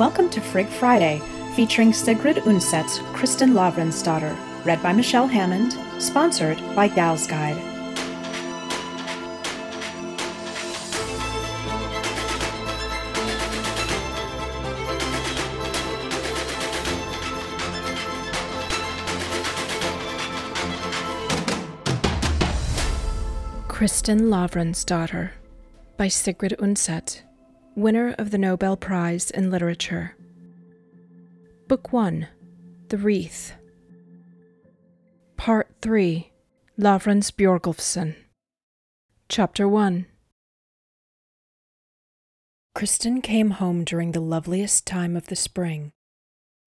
Welcome to Frig Friday, featuring Sigrid Undset's Kristin Lavransdatter, read by Michelle Hammond, sponsored by Gal's Guide. Kristen Kristin Lavransdatter by Sigrid Undset, winner of the Nobel Prize in Literature. Book 1 The Wreath. Part 3 Lavrans Bjorgulfsson. Chapter 1 Kristin came home during the loveliest time of the spring.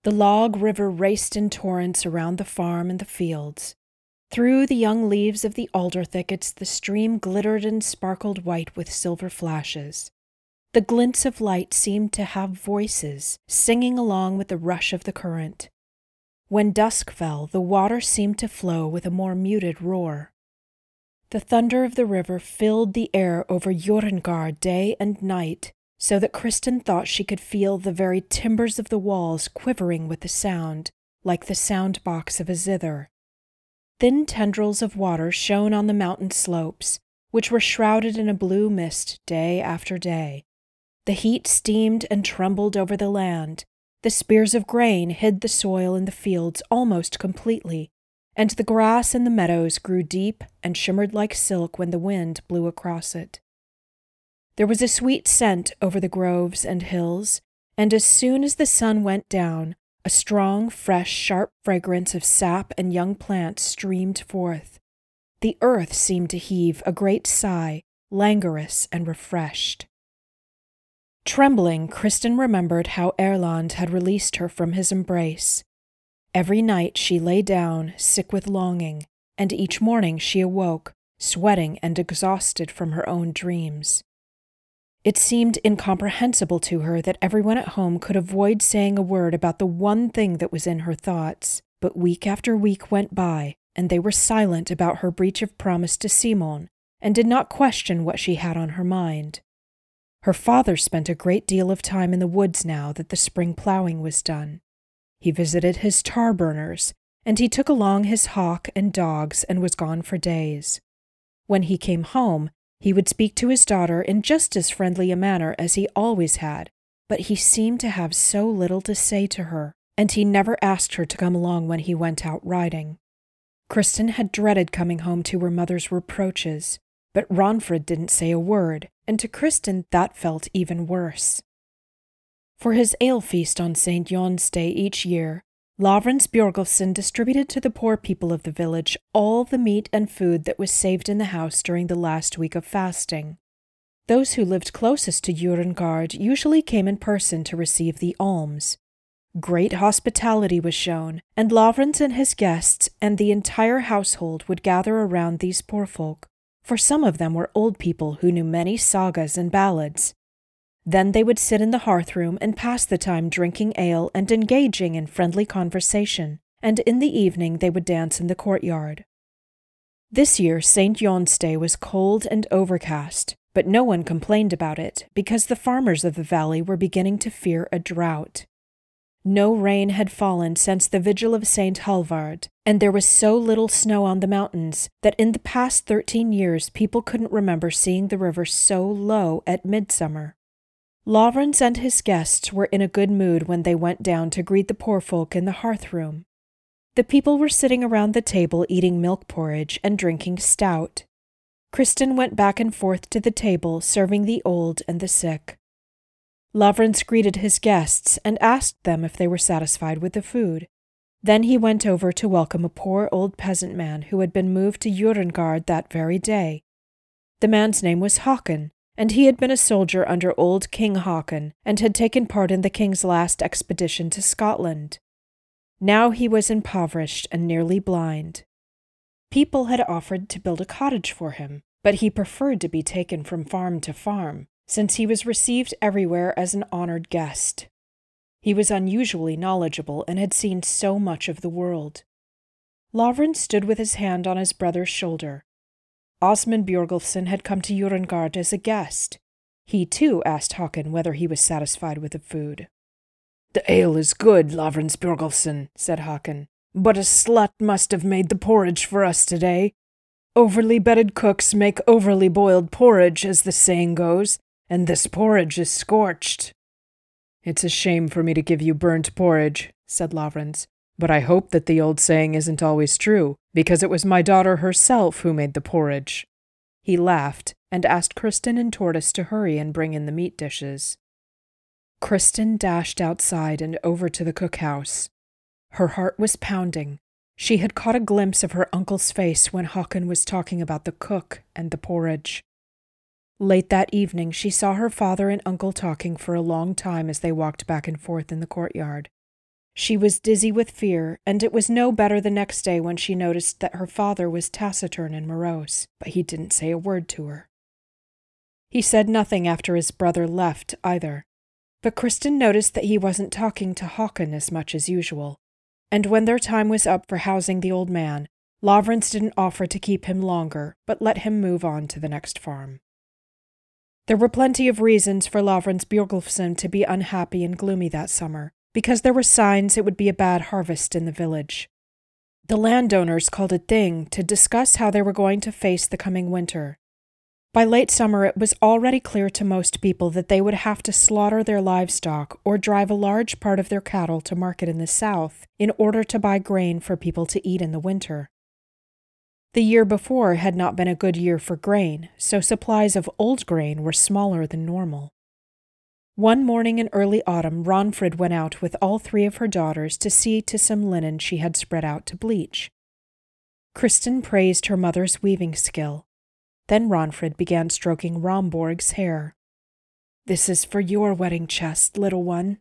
The Laag river raced in torrents around the farm and the fields. Through the young leaves of the alder thickets, the stream glittered and sparkled white with silver flashes. The glints of light seemed to have voices, singing along with the rush of the current. When dusk fell, the water seemed to flow with a more muted roar. The thunder of the river filled the air over Jørundgaard day and night, so that Kristin thought she could feel the very timbers of the walls quivering with the sound, like the sound box of a zither. Thin tendrils of water shone on the mountain slopes, which were shrouded in a blue mist day after day. The heat steamed and trembled over the land. The spears of grain hid the soil in the fields almost completely, and the grass in the meadows grew deep and shimmered like silk when the wind blew across it. There was a sweet scent over the groves and hills, and as soon as the sun went down, a strong, fresh, sharp fragrance of sap and young plants streamed forth. The earth seemed to heave a great sigh, languorous and refreshed. Trembling, Kristin remembered how Erlend had released her from his embrace. Every night she lay down, sick with longing, and each morning she awoke, sweating and exhausted from her own dreams. It seemed incomprehensible to her that everyone at home could avoid saying a word about the one thing that was in her thoughts, but week after week went by, and they were silent about her breach of promise to Simon, and did not question what she had on her mind. Her father spent a great deal of time in the woods now that the spring plowing was done. He visited his tar burners, and he took along his hawk and dogs and was gone for days. When he came home, he would speak to his daughter in just as friendly a manner as he always had, but he seemed to have so little to say to her, and he never asked her to come along when he went out riding. Kristin had dreaded coming home to her mother's reproaches, but Ragnfrid didn't say a word, and to Kristin that felt even worse. For his ale feast on St. John's Day each year, Lavrans Bjorgulfsson distributed to the poor people of the village all the meat and food that was saved in the house during the last week of fasting. Those who lived closest to Jørundgaard usually came in person to receive the alms. Great hospitality was shown, and Lavrans and his guests and the entire household would gather around these poor folk, for some of them were old people who knew many sagas and ballads. Then they would sit in the hearth room and pass the time drinking ale and engaging in friendly conversation, and in the evening they would dance in the courtyard. This year, St. John's Day was cold and overcast, but no one complained about it because the farmers of the valley were beginning to fear a drought. No rain had fallen since the vigil of St. Halvard, and there was so little snow on the mountains that in the past thirteen years people couldn't remember seeing the river so low at midsummer. Lavrans and his guests were in a good mood when they went down to greet the poor folk in the hearth room. The people were sitting around the table eating milk porridge and drinking stout. Kristin went back and forth to the table, serving the old and the sick. Lavrans greeted his guests and asked them if they were satisfied with the food. Then he went over to welcome a poor old peasant man who had been moved to Jørundgaard that very day. The man's name was Håkon, and he had been a soldier under old King Haakon and had taken part in the king's last expedition to Scotland. Now he was impoverished and nearly blind. People had offered to build a cottage for him, but he preferred to be taken from farm to farm, since he was received everywhere as an honored guest. He was unusually knowledgeable and had seen so much of the world. Lavrans stood with his hand on his brother's shoulder, Osmund Bjorgulfsson had come to Jørundgaard as a guest. He too asked Håkon whether he was satisfied with the food. The ale is good, Lavrans Bjorgulfsson, said Hakon, but a slut must have made the porridge for us today. Overly bedded cooks make overly boiled porridge, as the saying goes, and this porridge is scorched. It's a shame for me to give you burnt porridge, said Lavrans, but I hope that the old saying isn't always true, because it was my daughter herself who made the porridge. He laughed and asked Kristin and Tordis to hurry and bring in the meat dishes. Kristin dashed outside and over to the cookhouse. Her heart was pounding. She had caught a glimpse of her uncle's face when Hakon was talking about the cook and the porridge. Late that evening, she saw her father and uncle talking for a long time as they walked back and forth in the courtyard. She was dizzy with fear, and it was no better the next day when she noticed that her father was taciturn and morose, but he didn't say a word to her. He said nothing after his brother left either, but Kristin noticed that he wasn't talking to Hakon as much as usual, and when their time was up for housing the old man, Lavrans didn't offer to keep him longer, but let him move on to the next farm. There were plenty of reasons for Lavrans Bjorgulfsson to be unhappy and gloomy that summer, because there were signs it would be a bad harvest in the village. The landowners called a thing to discuss how they were going to face the coming winter. By late summer, it was already clear to most people that they would have to slaughter their livestock or drive a large part of their cattle to market in the south in order to buy grain for people to eat in the winter. The year before had not been a good year for grain, so supplies of old grain were smaller than normal. One morning in early autumn, Ragnfrid went out with all three of her daughters to see to some linen she had spread out to bleach. Kristin praised her mother's weaving skill. Then Ragnfrid began stroking Ramborg's hair. This is for your wedding chest, little one.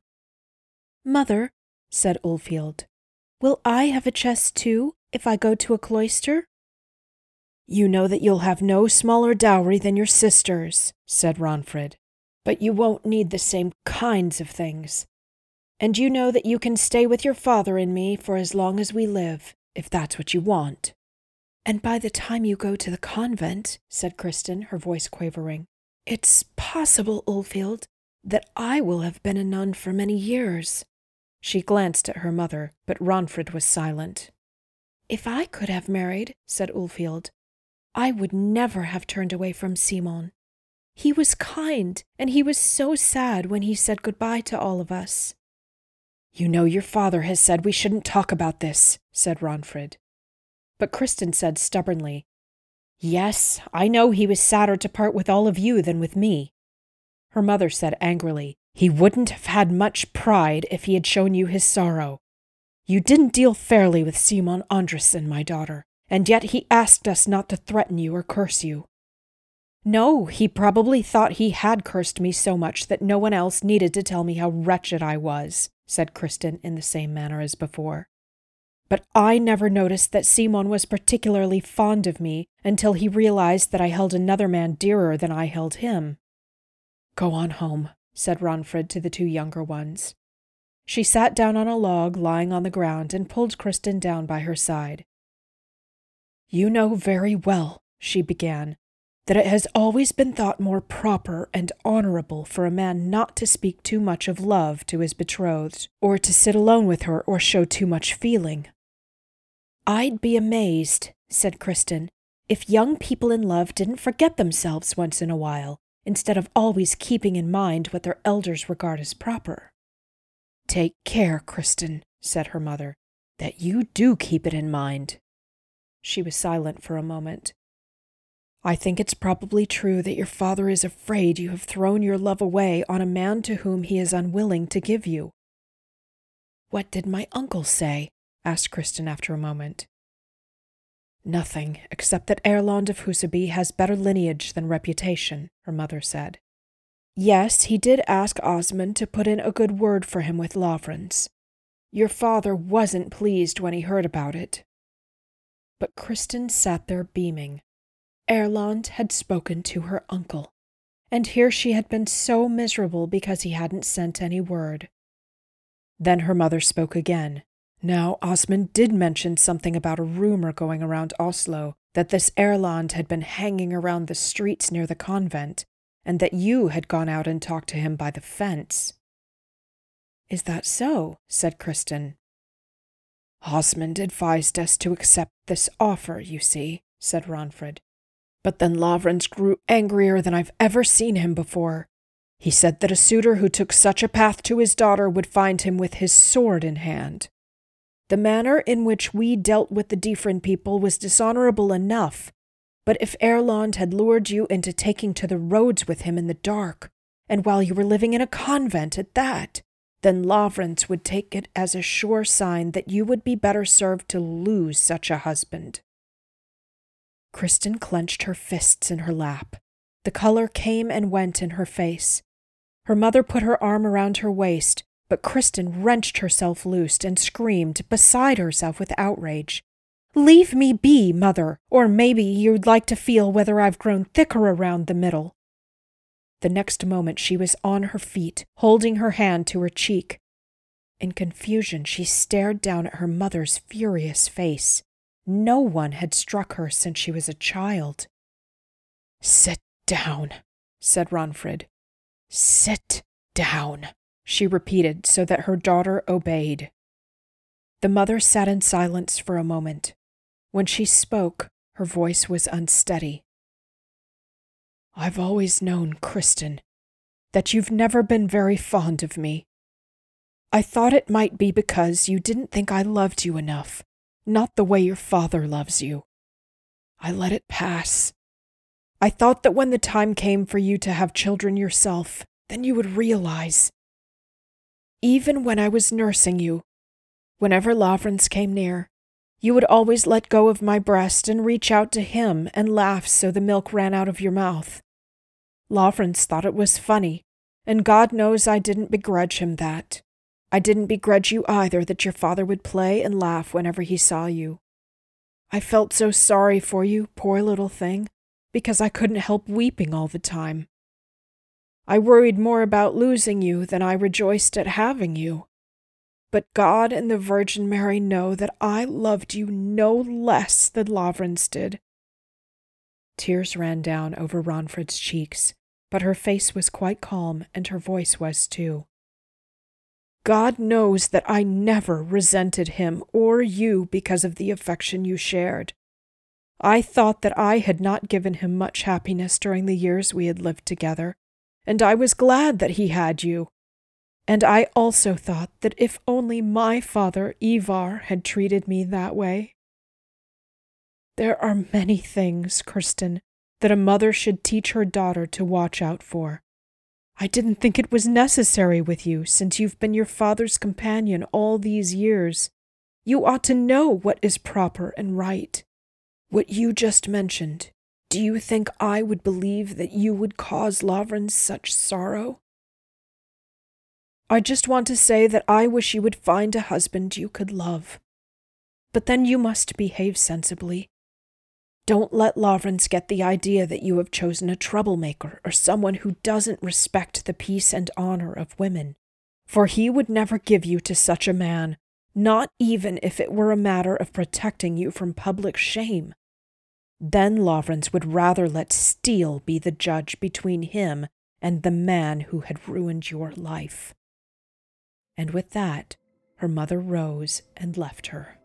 Mother, said Ulvhild, will I have a chest too if I go to a cloister? You know that you'll have no smaller dowry than your sisters, said Ragnfrid but you won't need the same kinds of things. And you know that you can stay with your father and me for as long as we live, if that's what you want. And by the time you go to the convent, said Kristin, her voice quavering, it's possible, Ulvhild, that I will have been a nun for many years. She glanced at her mother, but Ragnfrid was silent. If I could have married, said Ulvhild, I would never have turned away from Simon. He was kind, and he was so sad when he said goodbye to all of us. You know your father has said we shouldn't talk about this, said Ragnfrid. But Kristin said stubbornly, Yes, I know he was sadder to part with all of you than with me. Her mother said angrily, He wouldn't have had much pride if he had shown you his sorrow. You didn't deal fairly with Simon Andressøn, my daughter, and yet he asked us not to threaten you or curse you. No, he probably thought he had cursed me so much that no one else needed to tell me how wretched I was, said Kristin in the same manner as before. But I never noticed that Simon was particularly fond of me until he realized that I held another man dearer than I held him. Go on home, said Ragnfrid to the two younger ones. She sat down on a log lying on the ground and pulled Kristin down by her side. You know very well, she began, that it has always been thought more proper and honorable for a man not to speak too much of love to his betrothed, or to sit alone with her or show too much feeling. I'd be amazed, said Kristin, if young people in love didn't forget themselves once in a while, instead of always keeping in mind what their elders regard as proper. Take care, Kristin, said her mother, that you do keep it in mind. She was silent for a moment. I think it's probably true that your father is afraid you have thrown your love away on a man to whom he is unwilling to give you. What did my uncle say? asked Kristin after a moment. Nothing, except that Erlend of Husaby has better lineage than reputation, her mother said. Yes, he did ask Osmund to put in a good word for him with Lavrans. Your father wasn't pleased when he heard about it. But Kristin sat there beaming, Erlend had spoken to her uncle, and here she had been so miserable because he hadn't sent any word. Then her mother spoke again. Now, Osmund did mention something about a rumor going around Oslo that this Erland had been hanging around the streets near the convent, and that you had gone out and talked to him by the fence. Is that so? said Kristin. Osmund advised us to accept this offer, you see, said Ragnfrid. But then Lavrans grew angrier than I've ever seen him before. He said that a suitor who took such a path to his daughter would find him with his sword in hand. The manner in which we dealt with the Dyfrin people was dishonorable enough, but if Erlend had lured you into taking to the roads with him in the dark, and while you were living in a convent at that, then Lavrans would take it as a sure sign that you would be better served to lose such a husband. Kristin clenched her fists in her lap. The color came and went in her face. Her mother put her arm around her waist, but Kristin wrenched herself loose and screamed, beside herself with outrage. Leave me be, mother, or maybe you'd like to feel whether I've grown thicker around the middle. The next moment she was on her feet, holding her hand to her cheek. In confusion, she stared down at her mother's furious face. No one had struck her since she was a child. Sit down, said Ragnfrid. Sit down, she repeated so that her daughter obeyed. The mother sat in silence for a moment. When she spoke, her voice was unsteady. I've always known, Kristin, that you've never been very fond of me. I thought it might be because you didn't think I loved you enough, not the way your father loves you. I let it pass. I thought that when the time came for you to have children yourself, then you would realize. Even when I was nursing you, whenever Lavrans came near, you would always let go of my breast and reach out to him and laugh so the milk ran out of your mouth. Lavrans thought it was funny, and God knows I didn't begrudge him that. I didn't begrudge you either that your father would play and laugh whenever he saw you. I felt so sorry for you, poor little thing, because I couldn't help weeping all the time. I worried more about losing you than I rejoiced at having you. But God and the Virgin Mary know that I loved you no less than Lavrans did. Tears ran down over Ragnfrid's cheeks, but her face was quite calm, and her voice was too. God knows that I never resented him or you because of the affection you shared. I thought that I had not given him much happiness during the years we had lived together, and I was glad that he had you. And I also thought that if only my father, Ivar, had treated me that way. There are many things, Kristin, that a mother should teach her daughter to watch out for. I didn't think it was necessary with you, since you've been your father's companion all these years. You ought to know what is proper and right. What you just mentioned, do you think I would believe that you would cause Lavrans such sorrow? I just want to say that I wish you would find a husband you could love. But then you must behave sensibly. Don't let Lavrans get the idea that you have chosen a troublemaker or someone who doesn't respect the peace and honor of women, for he would never give you to such a man, not even if it were a matter of protecting you from public shame. Then Lavrans would rather let steel be the judge between him and the man who had ruined your life and with that, her mother rose and left her.